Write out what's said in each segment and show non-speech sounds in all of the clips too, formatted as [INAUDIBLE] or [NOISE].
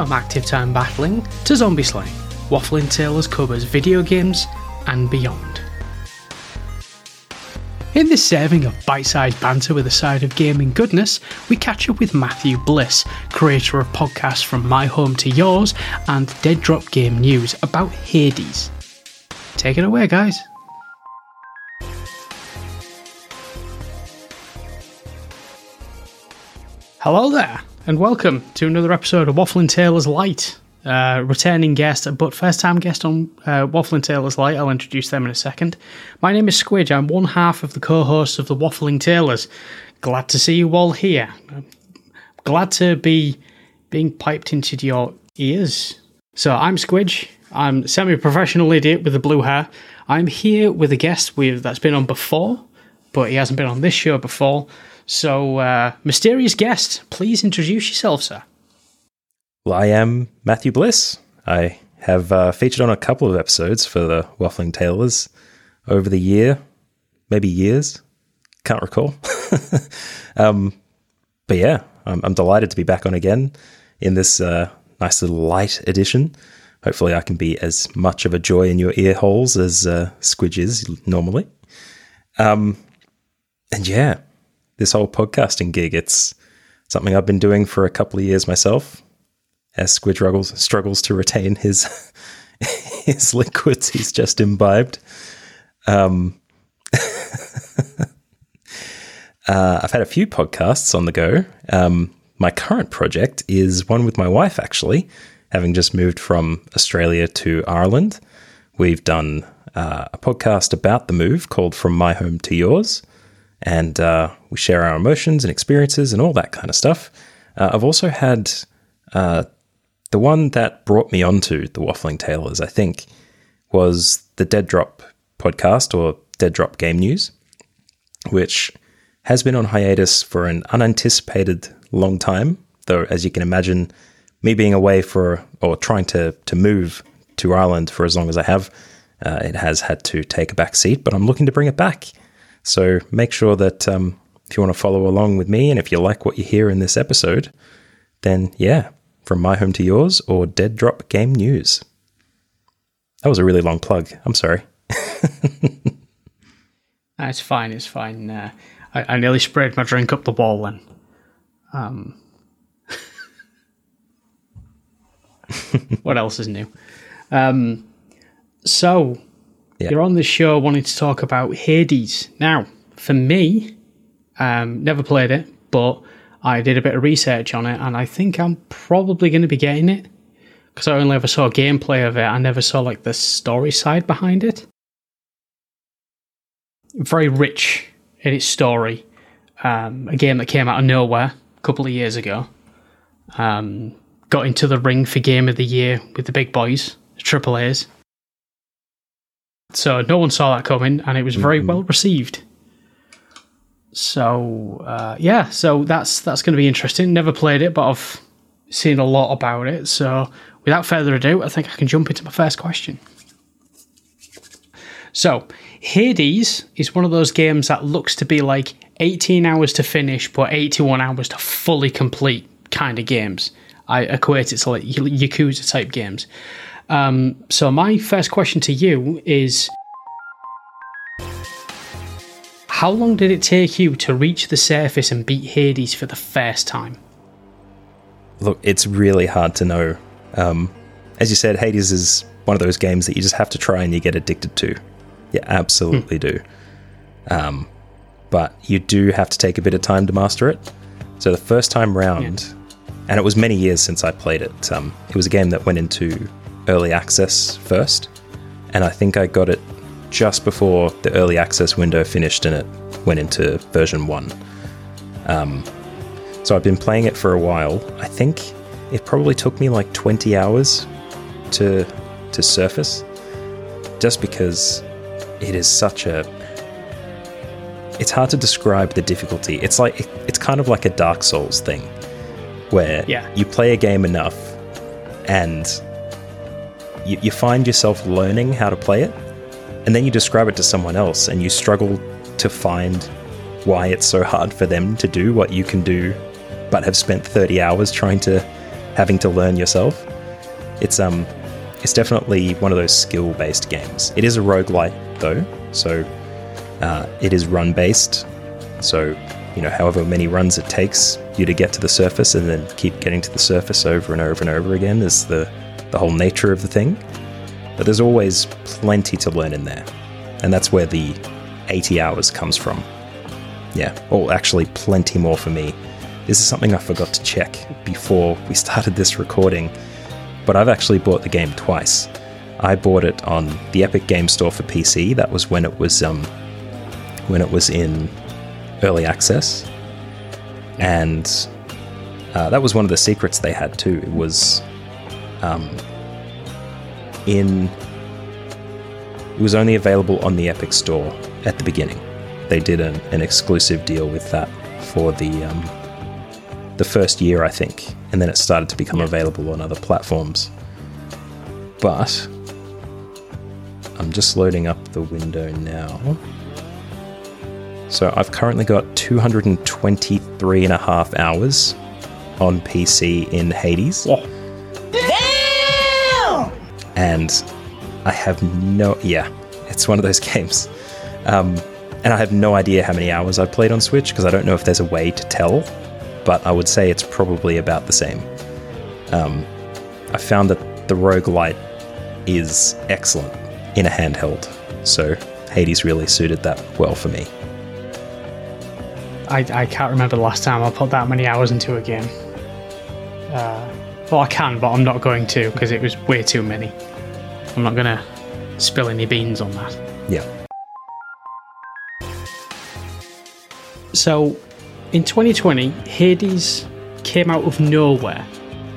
From active time battling to zombie slaying, Waffling Taylors covers video games and beyond. In this serving of bite sized banter with a side of gaming goodness, we catch up with Matthew Bliss, creator of podcasts from My Home to Yours and Dead Drop Game News about Hades. Take it away, guys. Hello there, and welcome to another episode of Waffling Taylors Lite. Uh, returning guest, but first time guest on uh, Waffling Taylors Lite. I'll introduce them in a second. My name is Squidge. I'm one half of the co hosts of the Waffling Taylors. Glad to see you all here. Glad to be being piped into your ears. So, I'm Squidge. I'm semi professional idiot with the blue hair. I'm here with a guest with, that's been on before, but he hasn't been on this show before. So, uh, mysterious guest, please introduce yourself, sir. Well, I am Matthew Bliss. I have uh, featured on a couple of episodes for the Waffling Taylors over the year, maybe years. Can't recall. [LAUGHS] um, but yeah, I'm, I'm, delighted to be back on again in this uh, nice little light edition. Hopefully, I can be as much of a joy in your ear holes as uh, Squidge is normally. Um, and yeah, this whole podcasting gig. It's something I've been doing for a couple of years myself. As Squidge struggles struggles to retain his [LAUGHS] his liquids he's just imbibed. Um, [LAUGHS] uh, I've had a few podcasts on the go. Um, my current project is one with my wife, actually, having just moved from Australia to Ireland. We've done uh, a podcast about the move called From My Home to Yours and uh, we share our emotions and experiences and all that kind of stuff. Uh, I've also had uh, the one that brought me onto the Waffling Taylors, I think, was the Dead Drop podcast or Dead Drop Game News, which has been on hiatus for an unanticipated long time. Though, as you can imagine, me being away for or trying to to move to Ireland for as long as I have, uh, it has had to take a back seat. But I'm looking to bring it back. So make sure that um, if you want to follow along with me and if you like what you hear in this episode, then yeah, from my home to yours or Dead Drop Game News. That was a really long plug. I'm sorry. [LAUGHS] it's fine. It's fine. Uh, I, I, nearly sprayed my drink up the wall then. Um, [LAUGHS] what else is new? Um, so yeah. You're on the show wanting to talk about Hades. Now, for me, um, never played it, but I did a bit of research on it, and I think I'm probably going to be getting it because I only ever saw gameplay of it. I never saw like the story side behind it. Very rich in its story. Um, a game that came out of nowhere a couple of years ago. Um, got into the ring for Game of the Year with the big boys, Triple A's. So no one saw that coming, and it was very mm-hmm. well received. So uh, yeah, so that's that's going to be interesting. Never played it, but I've seen a lot about it. So without further ado, I think I can jump into my first question. So Hades is one of those games that looks to be like 18 hours to finish, but 81 hours to fully complete kind of games. I equate it to like Yakuza type games. Um, so, my first question to you is How long did it take you to reach the surface and beat Hades for the first time? Look, it's really hard to know. Um, as you said, Hades is one of those games that you just have to try and you get addicted to. You absolutely hmm. do. Um, but you do have to take a bit of time to master it. So the first time round, yeah. and it was many years since I played it. Um, it was a game that went into early access first, and I think I got it just before the early access window finished and it went into version 1. Um, so I've been playing it for a while. I think it probably took me like 20 hours to to surface just because it is such a it's hard to describe the difficulty. It's like it's kind of like a Dark Souls thing where yeah. you play a game enough and you, you find yourself learning how to play it, and then you describe it to someone else, and you struggle to find why it's so hard for them to do what you can do, but have spent 30 hours trying to having to learn yourself. It's um it's definitely one of those skill based games. It is a roguelite though, so uh, it is run based. So, you know, however many runs it takes you to get to the surface and then keep getting to the surface over and over and over again is the, the whole nature of the thing. But there's always plenty to learn in there. And that's where the 80 hours comes from. Yeah, or actually, plenty more for me. This is something I forgot to check before we started this recording, but I've actually bought the game twice. I bought it on the Epic Game Store for PC. That was when it was um, when it was in early access, and uh, that was one of the secrets they had too. It was um, in it was only available on the Epic Store at the beginning. They did an, an exclusive deal with that for the um, the first year, I think, and then it started to become available on other platforms. But I'm just loading up the window now. So I've currently got 223 and a half hours on PC in Hades. Damn! And I have no. Yeah, it's one of those [LAUGHS] games. Um, and I have no idea how many hours I've played on Switch because I don't know if there's a way to tell, but I would say it's probably about the same. Um, I found that the roguelite is excellent in a handheld, so Hades really suited that well for me. I, I can't remember the last time I put that many hours into a game. Uh, well, I can, but I'm not going to because it was way too many. I'm not going to spill any beans on that. Yeah. So, in 2020, Hades came out of nowhere,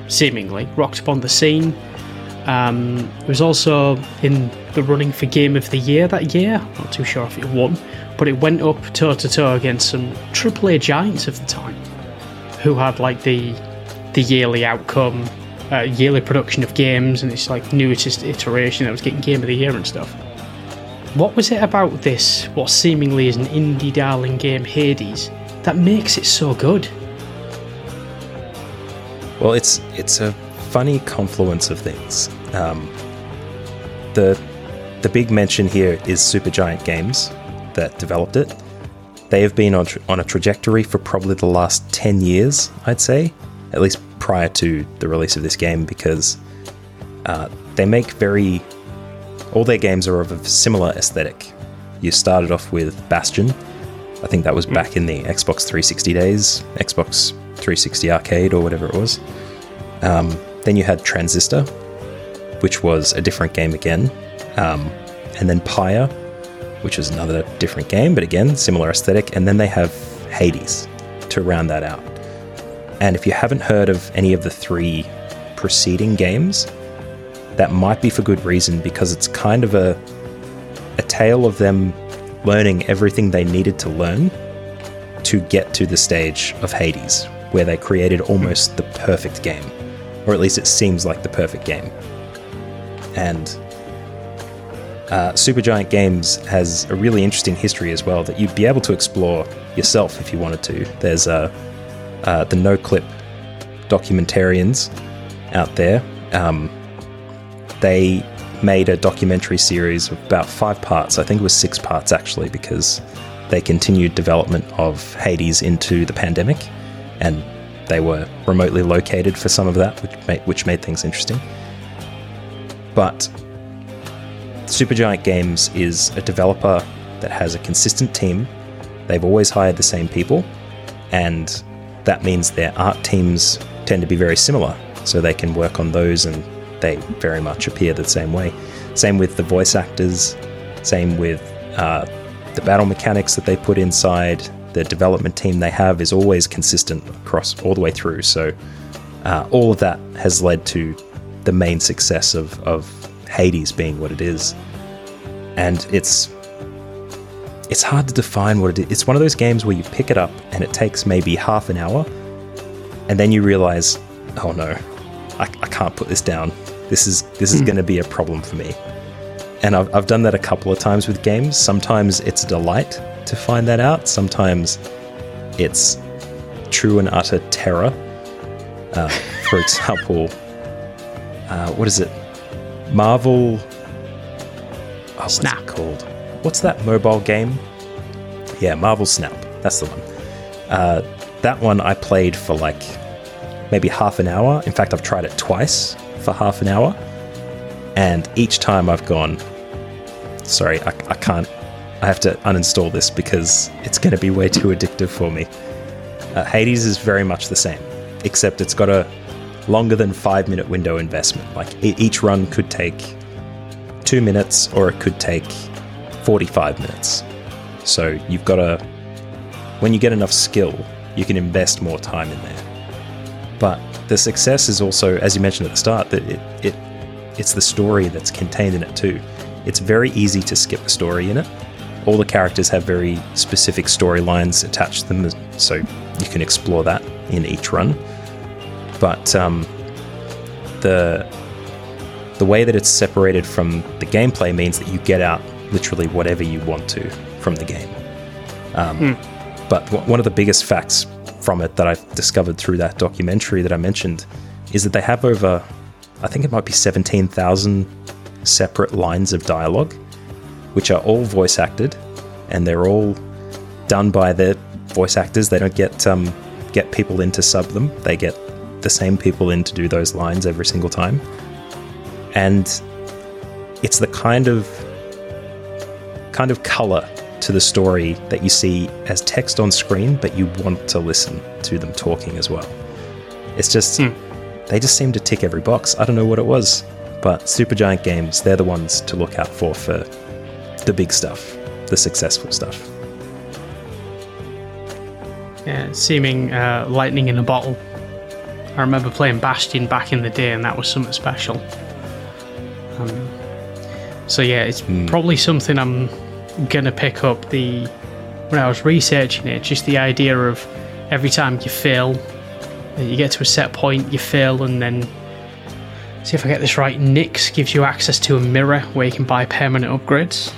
seemingly, rocked upon the scene. Um, it was also in the running for Game of the Year that year. Not too sure if it won, but it went up toe to toe against some AAA giants of the time, who had like the the yearly outcome, yearly production of games, and it's like newest iteration that was getting Game of the Year and stuff. What was it about this, what seemingly is an indie darling game, Hades, that makes it so good? Well, it's it's a funny confluence of things. Um, the the big mention here is Supergiant Games that developed it. They have been on, tra- on a trajectory for probably the last 10 years, I'd say, at least prior to the release of this game, because uh, they make very. All their games are of a similar aesthetic. You started off with Bastion. I think that was back in the Xbox 360 days, Xbox 360 Arcade or whatever it was. Um, then you had Transistor, which was a different game again. Um, and then Pyre, which is another different game, but again, similar aesthetic. And then they have Hades to round that out. And if you haven't heard of any of the three preceding games, that might be for good reason because it's kind of a a tale of them learning everything they needed to learn to get to the stage of Hades, where they created almost the perfect game, or at least it seems like the perfect game. And uh, Supergiant Games has a really interesting history as well that you'd be able to explore yourself if you wanted to. There's uh, uh, the Noclip documentarians out there. Um, they made a documentary series of about five parts. I think it was six parts actually, because they continued development of Hades into the pandemic, and they were remotely located for some of that, which made, which made things interesting. But Supergiant Games is a developer that has a consistent team. They've always hired the same people, and that means their art teams tend to be very similar, so they can work on those and they very much appear the same way. Same with the voice actors, same with uh, the battle mechanics that they put inside. The development team they have is always consistent across all the way through. So, uh, all of that has led to the main success of, of Hades being what it is. And it's it's hard to define what it is. It's one of those games where you pick it up and it takes maybe half an hour, and then you realize, oh no, I, I can't put this down. This is this is going to be a problem for me. And I've, I've done that a couple of times with games. Sometimes it's a delight to find that out. Sometimes it's true and utter terror. Uh, for [LAUGHS] example, uh, what is it? Marvel. Oh, what's Snap. it called? What's that mobile game? Yeah, Marvel Snap. That's the one. Uh, that one I played for like maybe half an hour. In fact, I've tried it twice for half an hour. And each time I've gone, sorry, I, I can't, I have to uninstall this because it's going to be way too addictive for me. Uh, Hades is very much the same, except it's got a longer than five minute window investment. Like each run could take two minutes or it could take 45 minutes. So you've got to, when you get enough skill, you can invest more time in there. But the success is also, as you mentioned at the start, that it, it it's the story that's contained in it too. It's very easy to skip the story in it. All the characters have very specific storylines attached to them, so you can explore that in each run. But um, the the way that it's separated from the gameplay means that you get out literally whatever you want to from the game. Um, But w- one of the biggest facts from it that I've discovered through that documentary that I mentioned is that they have over, I think it might be 17,000 separate lines of dialogue, which are all voice acted and they're all done by the voice actors. They don't get um, get people in to sub them. They get the same people in to do those lines every single time. And it's the kind of kind of color to the story that you see as text on screen, but you want to listen to them talking as well. It's just they just seem to tick every box. I don't know what it was, but Supergiant Games, they're the ones to look out for for the big stuff, the successful stuff. Yeah, seeming uh, lightning in a bottle. I remember playing Bastion back in the day, and that was something special. Um, so yeah, it's probably something I'm gonna pick up. The when I was researching it, just the idea of every time you fail, you get to a set point, you fail, and then see if I get this right. Nyx gives you access to a mirror where you can buy permanent upgrades.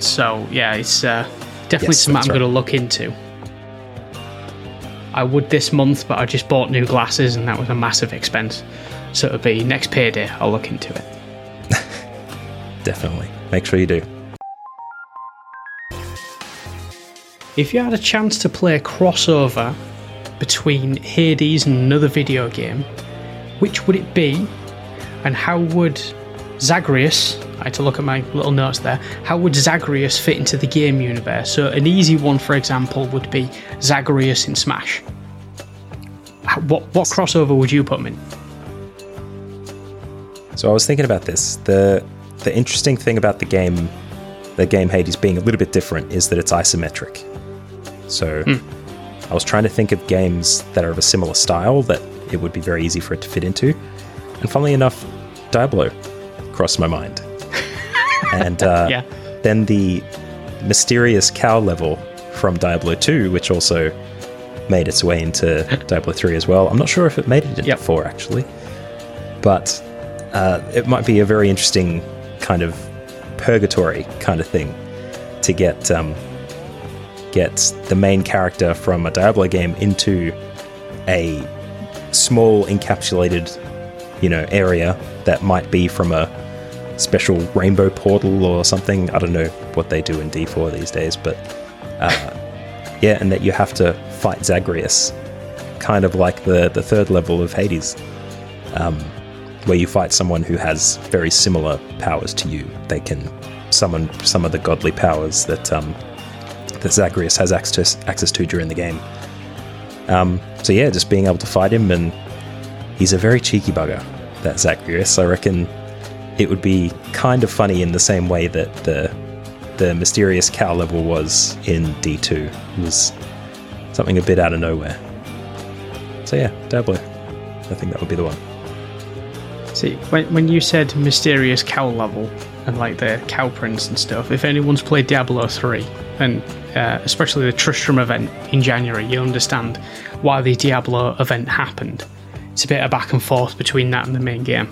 So yeah, it's uh, definitely Yes, something I'm right. gonna look into. I would this month, but I just bought new glasses and that was a massive expense. So it'll be next payday, I'll look into it. [LAUGHS] Definitely. Make sure you do. If you had a chance to play a crossover between Hades and another video game, which would it be? And how would Zagreus, I had to look at my little notes there, how would Zagreus fit into the game universe? So, an easy one, for example, would be Zagreus in Smash. What, what crossover would you put him in? So I was thinking about this. The the interesting thing about the game, the game Hades being a little bit different, is that it's isometric. So I was trying to think of games that are of a similar style that it would be very easy for it to fit into. And funnily enough, Diablo crossed my mind. [LAUGHS] and uh, Yeah. then the mysterious cow level from Diablo 2, which also made its way into [LAUGHS] Diablo 3 as well. I'm not sure if it made it into Yep. 4 actually. But uh, it might be a very interesting kind of purgatory kind of thing to get um, get the main character from a Diablo game into a small encapsulated, you know, area that might be from a special rainbow portal or something. I don't know what they do in D4 these days, but uh, [LAUGHS] yeah, and that you have to fight Zagreus, kind of like the the third level of Hades where you fight someone who has very similar powers to you. They can summon some of the godly powers that um, that Zagreus has access access to during the game. Um, so yeah, just being able to fight him, and he's a very cheeky bugger. That Zagreus, I reckon, it would be kind of funny in the same way that the the mysterious cow level was in D two. It was something a bit out of nowhere. So yeah, Diablo. I think that would be the one. See, when, when you said mysterious cow level and like the cow prince and stuff, if anyone's played Diablo 3, and uh, especially the Tristram event in January, you'll understand why the Diablo event happened. It's a bit of back and forth between that and the main game.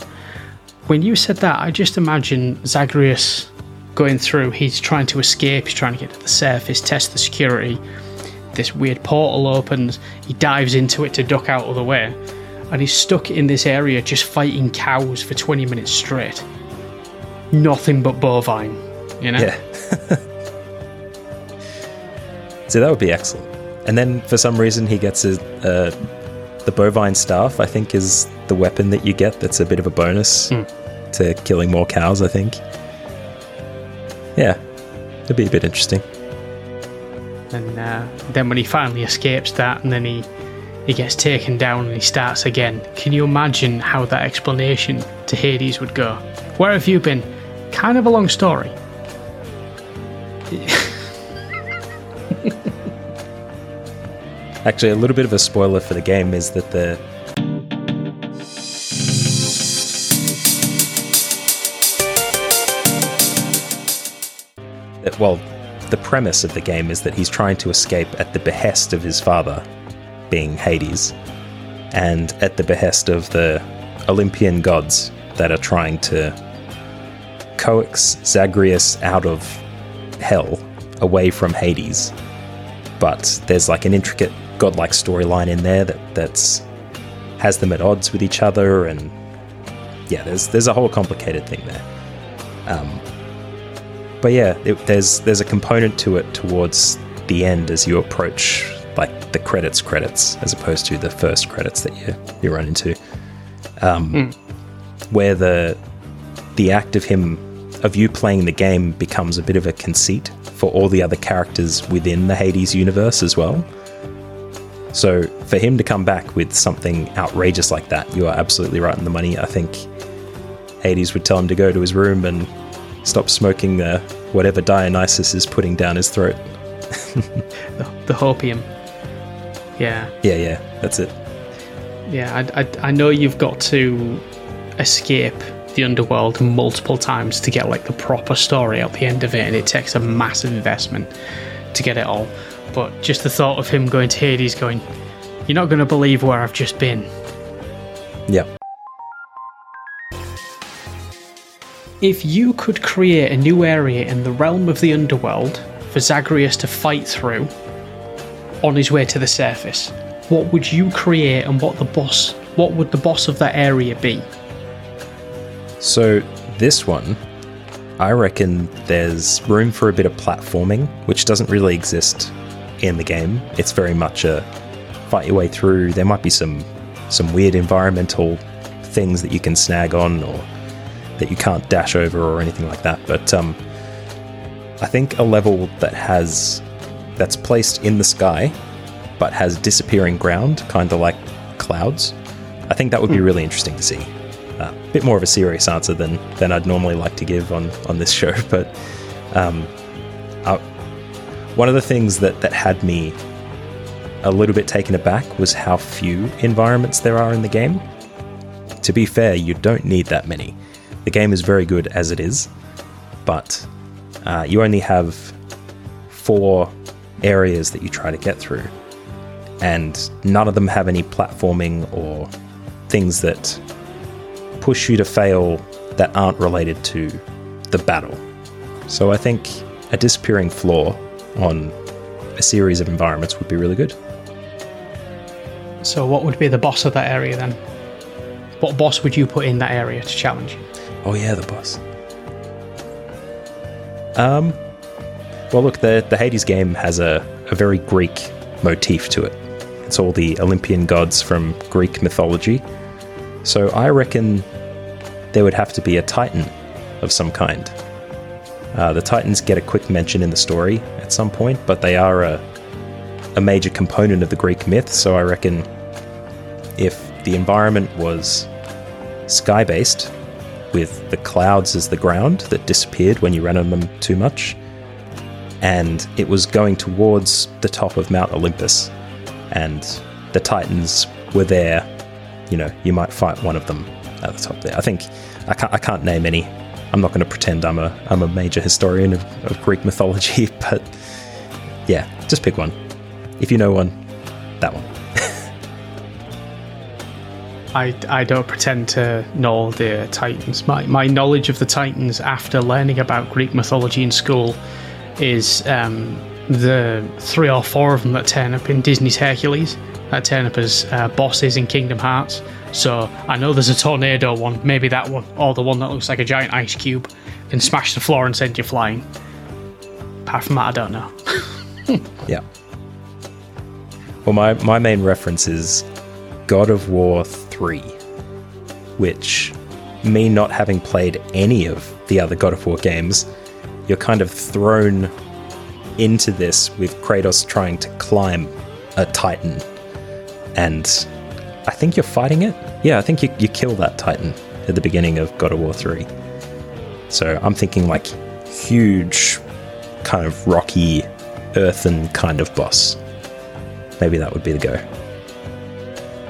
When you said that, I just imagine Zagreus going through, he's trying to escape, he's trying to get to the surface, test the security. This weird portal opens, he dives into it to duck out of the way. and he's stuck in this area just fighting cows for 20 minutes straight. Nothing but bovine, you know? Yeah. [LAUGHS] so that would be excellent. And then for some reason he gets a, uh, the bovine staff. I think is the weapon that you get. That's a bit of a bonus to killing more cows. I think. Yeah, it'd be a bit interesting. And uh, then when he finally escapes that, and then he he gets taken down and he starts again. Can you imagine how that explanation to Hades would go? Where have you been? Kind of a long story. [LAUGHS] Actually, a little bit of a spoiler for the game is that the well, the premise of the game is that he's trying to escape at the behest of his father, being Hades, and at the behest of the Olympian gods that are trying to coax Zagreus out of hell away from Hades. But there's like an intricate godlike storyline in there that that's has them at odds with each other and yeah there's there's a whole complicated thing there. Um, but yeah it, there's there's a component to it towards the end as you approach like the credits credits as opposed to the first credits that you you run into. Um, where the the act of him of you playing the game becomes a bit of a conceit for all the other characters within the Hades universe as well. So for him to come back with something outrageous like that, you are absolutely right in the money. I think Hades would tell him to go to his room and stop smoking the whatever Dionysus is putting down his throat. [LAUGHS] The, the hopium. Yeah. Yeah, yeah, that's it. Yeah, I, I, I know you've got to escape the underworld multiple times to get like the proper story at the end of it, and it takes a massive investment to get it all. But just the thought of him going to Hades, going, "You're not going to believe where I've just been." Yeah. If you could create a new area in the realm of the underworld for Zagreus to fight through on his way to the surface, what would you create, and what the boss, what would the boss of that area be? So this one, I reckon there's room for a bit of platforming, which doesn't really exist in the game. It's very much a fight your way through. There might be some some weird environmental things that you can snag on or that you can't dash over or anything like that. But um, I think a level that has that's placed in the sky but has disappearing ground, kind of like clouds. I think that would be really interesting to see. A bit more of a serious answer than than I'd normally like to give on on this [LAUGHS] show, but um, I, one of the things that that had me a little bit taken aback was how few environments there are in the game. To be fair, you don't need that many. The game is very good as it is, but uh, you only have four areas that you try to get through, and none of them have any platforming or things that push you to fail that aren't related to the battle. So I think a disappearing floor on a series of environments would be really good. So, what would be the boss of that area then? What boss would you put in that area to challenge? Oh yeah, the boss. Um, well, look, the the Hades game has a, a very Greek motif to it. It's all the Olympian gods from Greek mythology. So I reckon there would have to be a Titan of some kind. Uh, the Titans get a quick mention in the story at some point, but they are a, a major component of the Greek myth. So I reckon if the environment was sky based, with the clouds as the ground that disappeared when you ran on them too much, and it was going towards the top of Mount Olympus, and the Titans were there. You know, you might fight one of them at the top there. I think I can't, I can't name any. I'm not going to pretend I'm a I'm a major historian of, of Greek mythology, [LAUGHS] but yeah, just pick one. If you know one, that one. [LAUGHS] I, I don't pretend to know the Titans. My, my knowledge of the Titans after learning about Greek mythology in school is um, the three or four of them that turn up in Disney's Hercules, that turn up as uh, bosses in Kingdom Hearts, So I know there's a tornado one, maybe that one, or the one that looks like a giant ice cube, can smash the floor and send you flying. Apart from that, I don't know. [LAUGHS] Yeah. Well, my, my main reference is God of War 3, which, me not having played any of the other God of War games, you're kind of thrown into this with Kratos trying to climb a Titan. And I think you're fighting it? Yeah, I think you, you kill that Titan at the beginning of God of War 3. So I'm thinking like huge, kind of rocky, earthen kind of boss. Maybe that would be the go.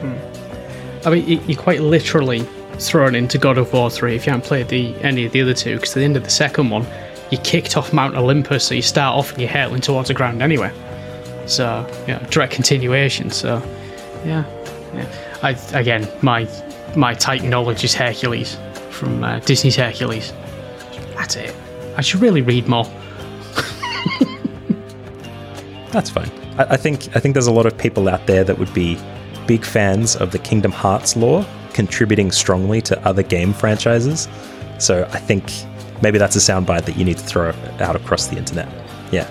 Hmm. I mean, you- you're quite literally thrown into God of War 3 if you haven't played the any of the other two, because at the end of the second one, you kicked off Mount Olympus, so you start off and you're hurtling towards the ground anyway. So, know, direct continuation. So, yeah, yeah. I again, my my Titan knowledge is Hercules from uh, Disney's Hercules. That's it. I should really read more. [LAUGHS] That's fine. I, I think I think there's a lot of people out there that would be big fans of the Kingdom Hearts lore, contributing strongly to other game franchises. So I think maybe that's a soundbite that you need to throw out across the internet. Yeah.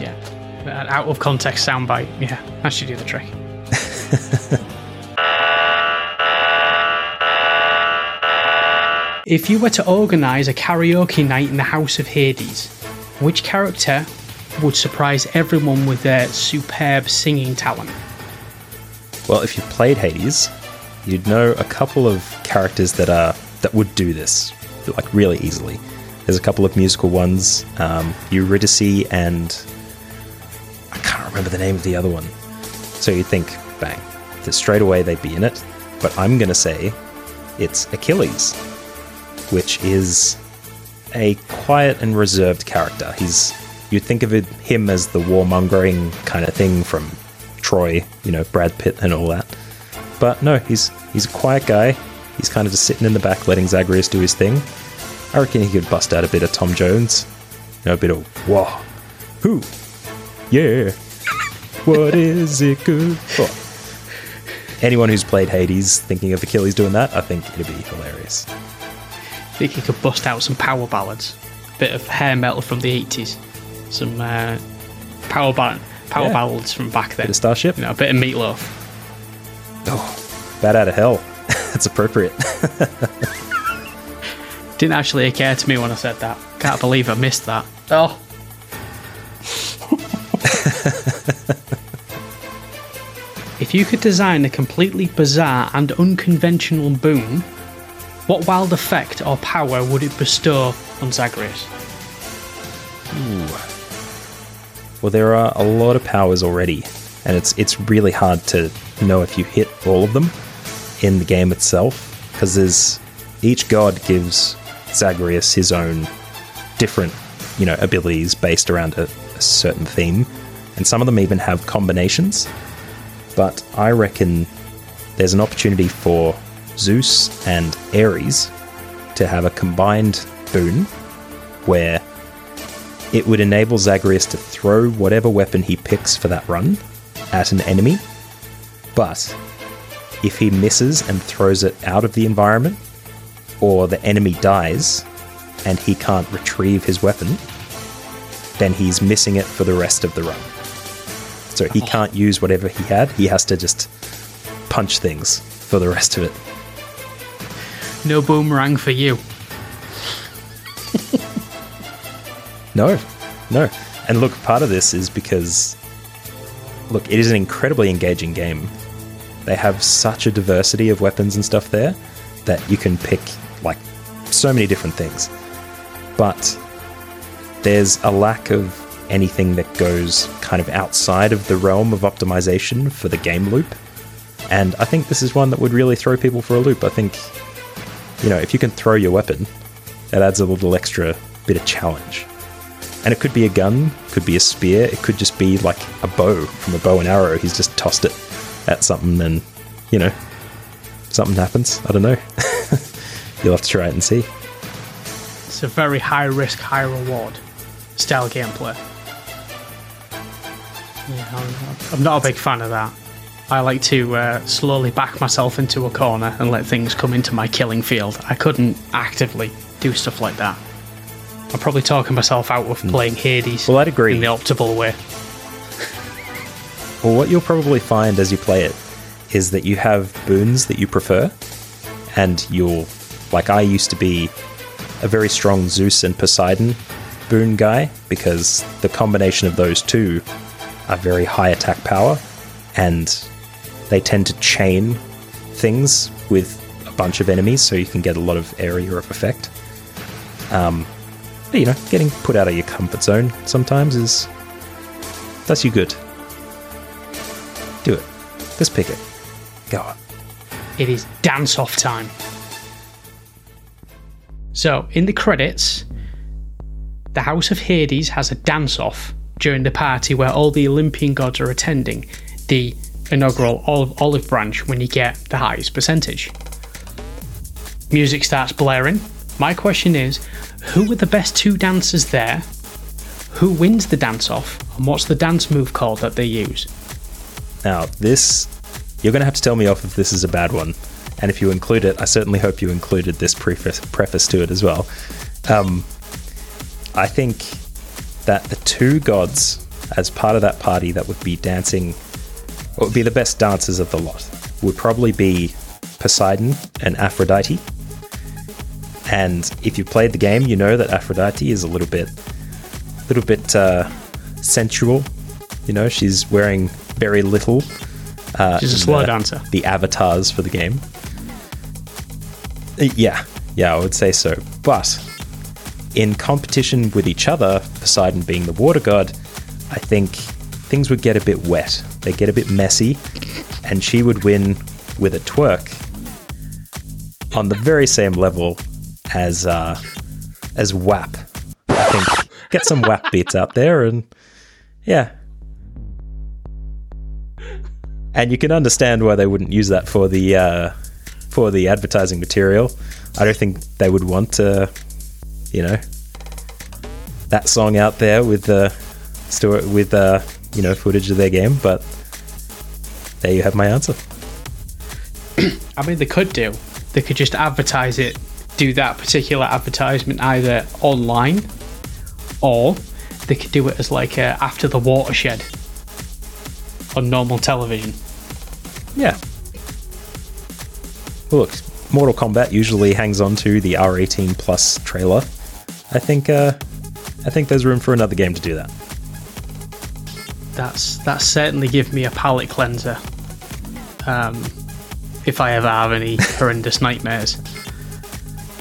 Yeah, an out of context soundbite. Yeah, that should do the trick. [LAUGHS] if you were to organise a karaoke night in the House of Hades, which character would surprise everyone with their superb singing talent? Well, if you've played Hades, you'd know a couple of characters that are that would do this like really easily. There's a couple of musical ones, um, Eurydice and I can't remember the name of the other one. So you think, bang, that straight away they'd be in it. But I'm gonna say it's Achilles, which is a quiet and reserved character. He's you'd think of him as the warmongering kind of thing from Troy, you know, Brad Pitt and all that. But no, he's he's a quiet guy. He's kind of just sitting in the back, letting Zagreus do his thing. I reckon he could bust out a bit of Tom Jones, you know, a bit of whoa, who, yeah, what is it good for? Anyone who's played Hades thinking of Achilles doing that, I think it'd be hilarious. I think he could bust out some power ballads, A bit of hair metal from the 80s, some uh, power power Yeah. ballads from back then. Bit of Starship, You know, a bit of meatloaf. Oh. Bat Out of Hell. [LAUGHS] That's appropriate. [LAUGHS] Didn't actually occur to me when I said that. Can't believe I missed that. Oh. [LAUGHS] if you could design a completely bizarre and unconventional boon, what wild effect or power would it bestow on Zagreus? Well, there are a lot of powers already, and it's it's really hard to know if you hit all of them in the game itself because there's each god gives Zagreus his own different, you know, abilities based around a, a certain theme, and some of them even have combinations. But I reckon there's an opportunity for Zeus and Ares to have a combined boon where it would enable Zagreus to throw whatever weapon he picks for that run at an enemy, but if he misses and throws it out of the environment, or the enemy dies and he can't retrieve his weapon, then he's missing it for the rest of the run. So he can't use whatever he had, he has to just punch things for the rest of it. No boomerang for you. No, no. And look, part of this is because, look, it is an incredibly engaging game. They have such a diversity of weapons and stuff there that you can pick, like, so many different things. But there's a lack of anything that goes kind of outside of the realm of optimization for the game loop. And I think this is one that would really throw people for a loop. I think, you know, if you can throw your weapon, that adds a little extra bit of challenge. And it could be a gun, could be a spear, it could just be like a bow from a bow and arrow. He's just tossed it at something and, you know, something happens. I don't know. [LAUGHS] You'll have to try it and see. It's a very high risk, high reward style gameplay. Yeah, I'm, not a big fan of that. I like to uh, slowly back myself into a corner and let things come into my killing field. I couldn't actively do stuff like that. I'm probably talking myself out of playing Hades. Well, I'd agree. In the optimal way. Well, what you'll probably find as you play it is that you have boons that you prefer, and you'll, like I used to be a very strong Zeus and Poseidon boon guy because the combination of those two are very high attack power and they tend to chain things with a bunch of enemies so you can get a lot of area of effect. Um, but, you know, getting put out of your comfort zone sometimes is does you good. Do it. Just pick it. Go on. It is dance off time. So, in the credits, the House of Hades has a dance off during the party where all the Olympian gods are attending the inaugural olive, branch when you get the highest percentage. Music starts blaring. My question is who are the best two dancers there? Who wins the dance off? And what's the dance move called that they use? Now, this, you're going to have to tell me off if this is a bad one. And if you include it, I certainly hope you included this preface, preface to it as well. Um, I think that the two gods, as part of that party, that would be dancing, what would be the best dancers of the lot, would probably be Poseidon and Aphrodite. And if you played the game, you know that Aphrodite is a little bit, a little bit uh, sensual. You know, she's wearing very little. Uh, She's a slow the- dancer. The avatars for the game. Uh, Yeah, yeah, I would say so. But in competition with each other, Poseidon being the water god, I think things would get a bit wet. They get a bit messy, and she would win with a twerk on the very same level as uh, as WAP. I think get some WAP [LAUGHS] beats out there, and yeah. And you can understand why they wouldn't use that for the uh, for the advertising material. I don't think they would want to, you know, that song out there with the story with uh, you know footage of their game. But there you have my answer. [CLEARS THROAT] I mean, they could do. They could just advertise it, do that particular advertisement either online, or they could do it as like a after the watershed on normal television. Yeah. Look, Mortal Kombat usually hangs on to the R18 plus trailer. I think uh, I think there's room for another game to do that. That's that's certainly give me a palate cleanser. Um, if I ever have any [LAUGHS] horrendous nightmares.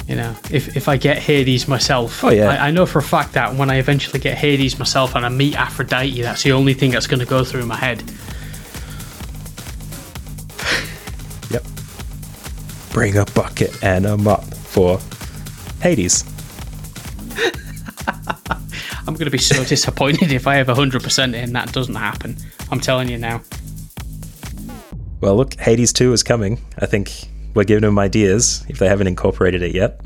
You know, if, if I get Hades myself, Oh, yeah. I, I know for a fact that when I eventually get Hades myself and I meet Aphrodite, that's the only thing that's going to go through my head. Yep. Bring a bucket and a mop for Hades. I'm going to be so [LAUGHS] disappointed if I have 100% and that doesn't happen. I'm telling you now. Well, look, Hades 2 is coming. I think we're giving them ideas if they haven't incorporated it yet.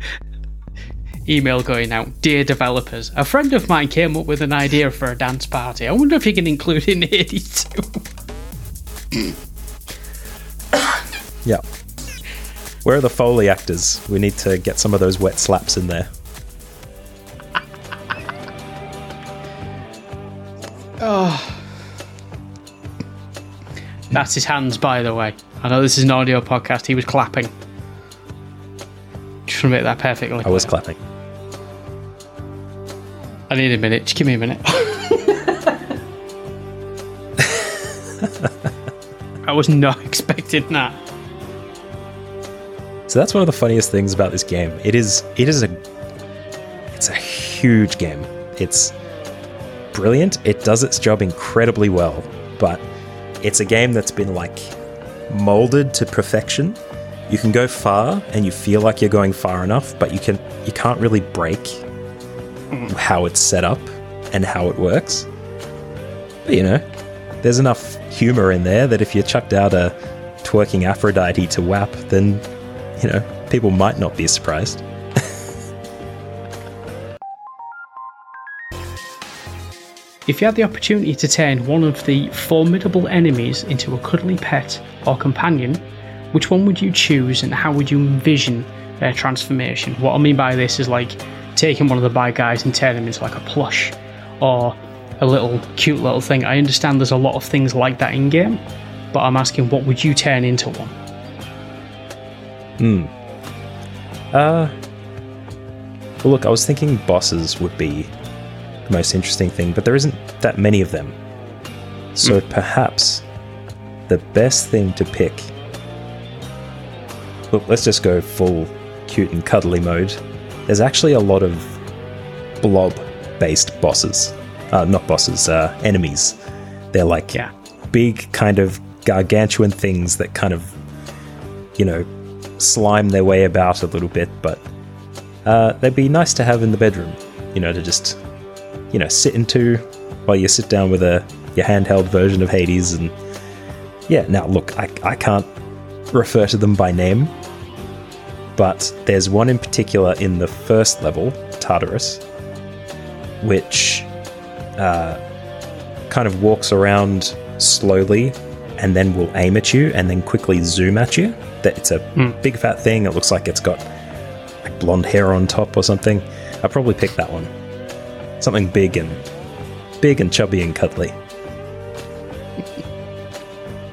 [LAUGHS] Email going out. Dear developers, a friend of mine came up with an idea for a dance party. I wonder if you can include in [LAUGHS] Hades too. [COUGHS] Yeah. Where are the Foley actors? We need to get some of those wet slaps in there. Oh. That's his hands, by the way. I know this is an audio podcast. He was clapping. Just to make that perfectly. I was clapping. I need a minute. Just give me a minute. [LAUGHS] I was not [LAUGHS] expecting that. So that's one of the funniest things about this game. It is it is a it's a huge game. It's brilliant. It does its job incredibly well, but it's a game that's been like molded to perfection. You can go far and you feel like you're going far enough, but you can you can't really break how it's set up and how it works. But you know, there's enough humor in there that if you chucked out a twerking Aphrodite to WAP, then you know, people might not be surprised. If you had the opportunity to turn one of the formidable enemies into a cuddly pet or companion, which one would you choose and how would you envision their transformation? What I mean by this is like taking one of the bad guys and turning him into like a plush or a little cute little thing. I understand there's a lot of things like that in game, but I'm asking what would you turn into one? Hmm. Uh. Well, look, I was thinking bosses would be most interesting thing, but there isn't that many of them. So mm. perhaps the best thing to pick. Look, let's just go full cute and cuddly mode. There's actually a lot of blob based bosses. Uh, not bosses, uh, enemies. They're like yeah. big, kind of gargantuan things that kind of, you know, slime their way about a little bit, but uh, they'd be nice to have in the bedroom, you know, to just you know, sit into while you sit down with a your handheld version of Hades. And yeah, now look, I, I can't refer to them by name, but there's one in particular in the first level, Tartarus, which uh, kind of walks around slowly and then will aim at you and then quickly zoom at you. That it's a mm. big fat thing. It looks like it's got like blonde hair on top or something. I probably picked that one. Something big and big and chubby and cuddly.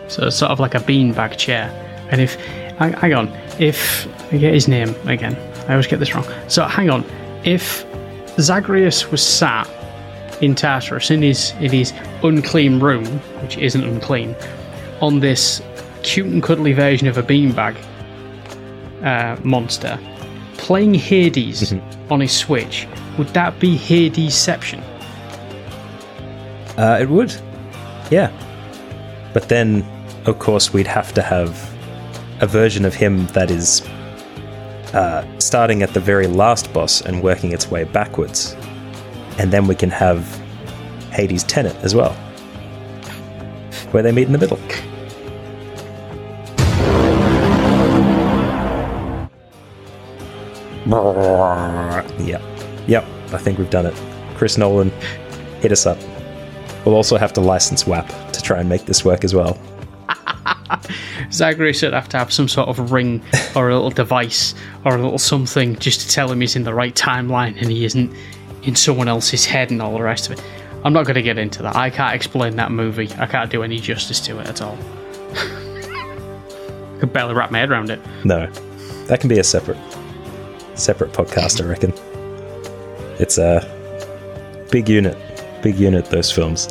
So it's sort of like a beanbag chair. And if hang on, if I get his name again, I always get this wrong. So hang on, if Zagreus was sat in Tartarus in his in his unclean room, which isn't unclean, on this cute and cuddly version of a beanbag uh, monster, playing Hades mm-hmm. on his Switch, would that be Hadesception? Uh, it would. Yeah. But then, of course, we'd have to have a version of him that is uh, starting at the very last boss and working its way backwards. And then we can have Hades Tenet as well, where they meet in the middle. Yeah. Yep, I think we've done it. Chris Nolan, hit us up. We'll also have to license WAP to try and make this work as well. [LAUGHS] Zachary should have to have some sort of ring or a little device or a little something just to tell him he's in the right timeline and he isn't in someone else's head and all the rest of it. I'm not going to get into that. I can't explain that movie. I can't do any justice to it at all. I [LAUGHS] could barely wrap my head around it. No, that can be a separate, separate podcast, I reckon. It's a big unit, big unit. Those films,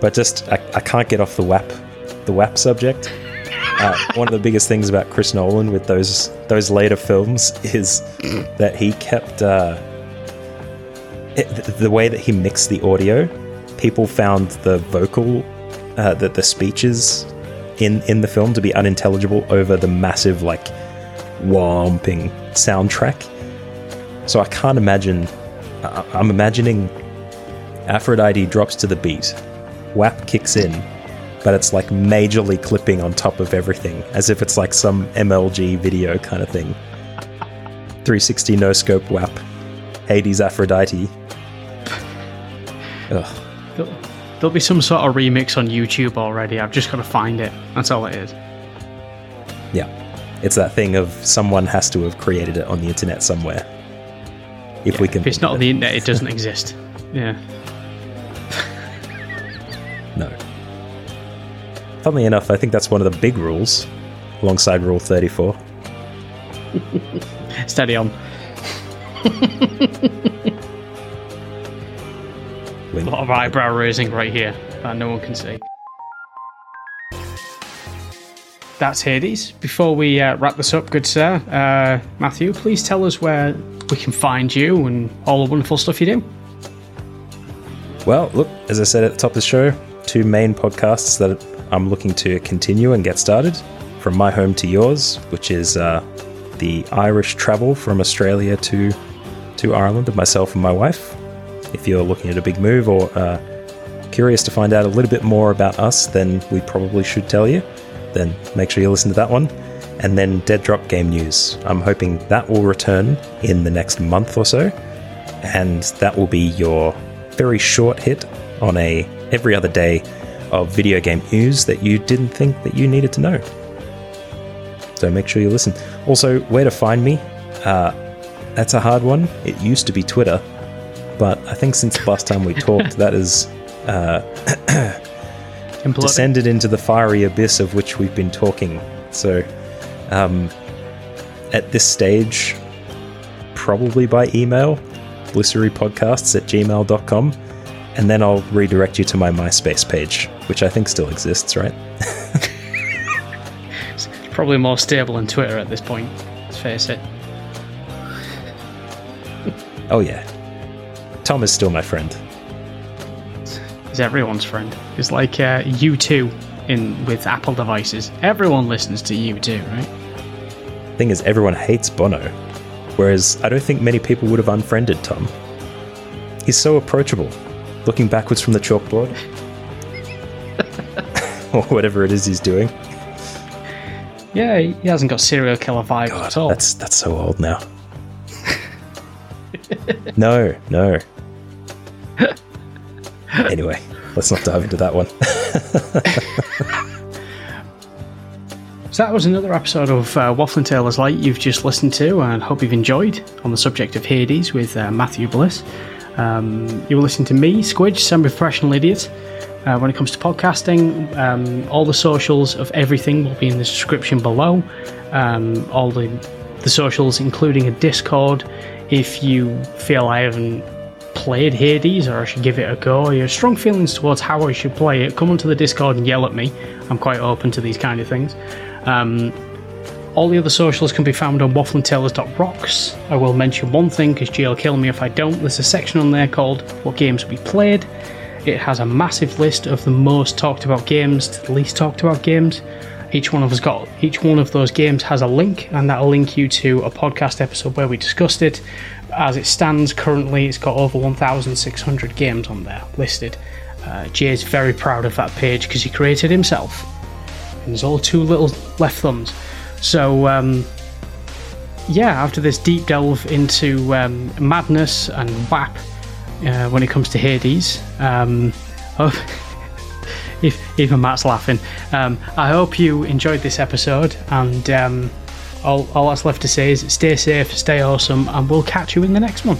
but just I, I can't get off the WAP, the WAP subject. Uh, one of the biggest things about Chris Nolan with those those later films is that he kept uh, it, the way that he mixed the audio. People found the vocal, uh, the the speeches in in the film to be unintelligible over the massive like whomping soundtrack. So I can't imagine I'm imagining Aphrodite drops to the beat, WAP kicks in, but it's like majorly clipping on top of everything, as if it's like some MLG video kind of thing. 360 no scope WAP, Hades Aphrodite. Ugh. There'll, there'll be some sort of remix on YouTube already. I've just got to find it. That's all it is. Yeah. It's that thing of someone has to have created it on the internet somewhere if yeah, we can. If it's not on the internet, it doesn't [LAUGHS] exist. Yeah. no. Funnily enough, I think that's one of the big rules, alongside Rule 34. [LAUGHS] Steady on. A lot of eyebrow raising right here that no one can see. That's Hades. Before we uh, wrap this up, good sir, uh, Matthew, please tell us where we can find you and all the wonderful stuff you do. Well, look, as I said at the top of the show, two main podcasts that I'm looking to continue and get started from my home to yours, which is uh, the Irish travel from Australia to to Ireland of myself and my wife. If you're looking at a big move or uh, curious to find out a little bit more about us, then we probably should tell you. Then make sure you listen to that one and then Dead Drop Game News. I'm hoping that will return in the next month or so, and that will be your very short hit on a every other day of video game news that you didn't think that you needed to know. So make sure you listen. Also, where to find me? Uh, that's a hard one. It used to be Twitter, but I think since the last time we [LAUGHS] talked, that is uh, [CLEARS THROAT] Descended into the fiery abyss of which we've been talking. So, um, at this stage, probably by email, blisserypodcasts at gmail.com, and then I'll redirect you to my MySpace page, which I think still exists, right? It's [LAUGHS] probably more stable than Twitter at this point. Let's face it. Oh, yeah. Tom is still my friend. He's everyone's friend. It's like uh, U2 in with Apple devices. Everyone listens to U2, right? Thing is, everyone hates Bono, whereas I don't think many people would have unfriended Tom. He's so approachable, looking backwards from the chalkboard. [LAUGHS] or whatever it is he's doing. Yeah, he hasn't got serial killer vibes at all. That's that's so old now. [LAUGHS] no, no. Anyway, let's not dive into that one. So that was another episode of uh, Waffling Taylors Lite you've just listened to, and hope you've enjoyed on the subject of Hades with uh, Matthew Bliss. Um, you were listening to me, Squidge, semi-professional idiot. Uh, when it comes to podcasting, um, all the socials of everything will be in the description below. Um, all the the socials, including a Discord. If you feel I haven't played Hades or I should give it a go, or you have strong feelings towards how I should play it, come onto the Discord and yell at me. I'm quite open to these kind of things. Um, all the other socials can be found on wafflingtaylors.rocks. I will mention one thing because Jill will kill me if I don't. There's a section on there called What Games We Played. It has a massive list of the most talked about games to the least talked about games. Each one of us got each one of those games has a link, and that'll link you to a podcast episode where we discussed it. As it stands currently, it's got over 1,600 games on there listed. Uh, Jay's very proud of that page because he created himself. And there's all two little left thumbs. So, um, yeah, after this deep delve into um, madness and WAP uh, when it comes to Hades, um, [LAUGHS] oh, if, even Matt's laughing. Um, I hope you enjoyed this episode, and um, all, all that's left to say is stay safe, stay awesome, and we'll catch you in the next one.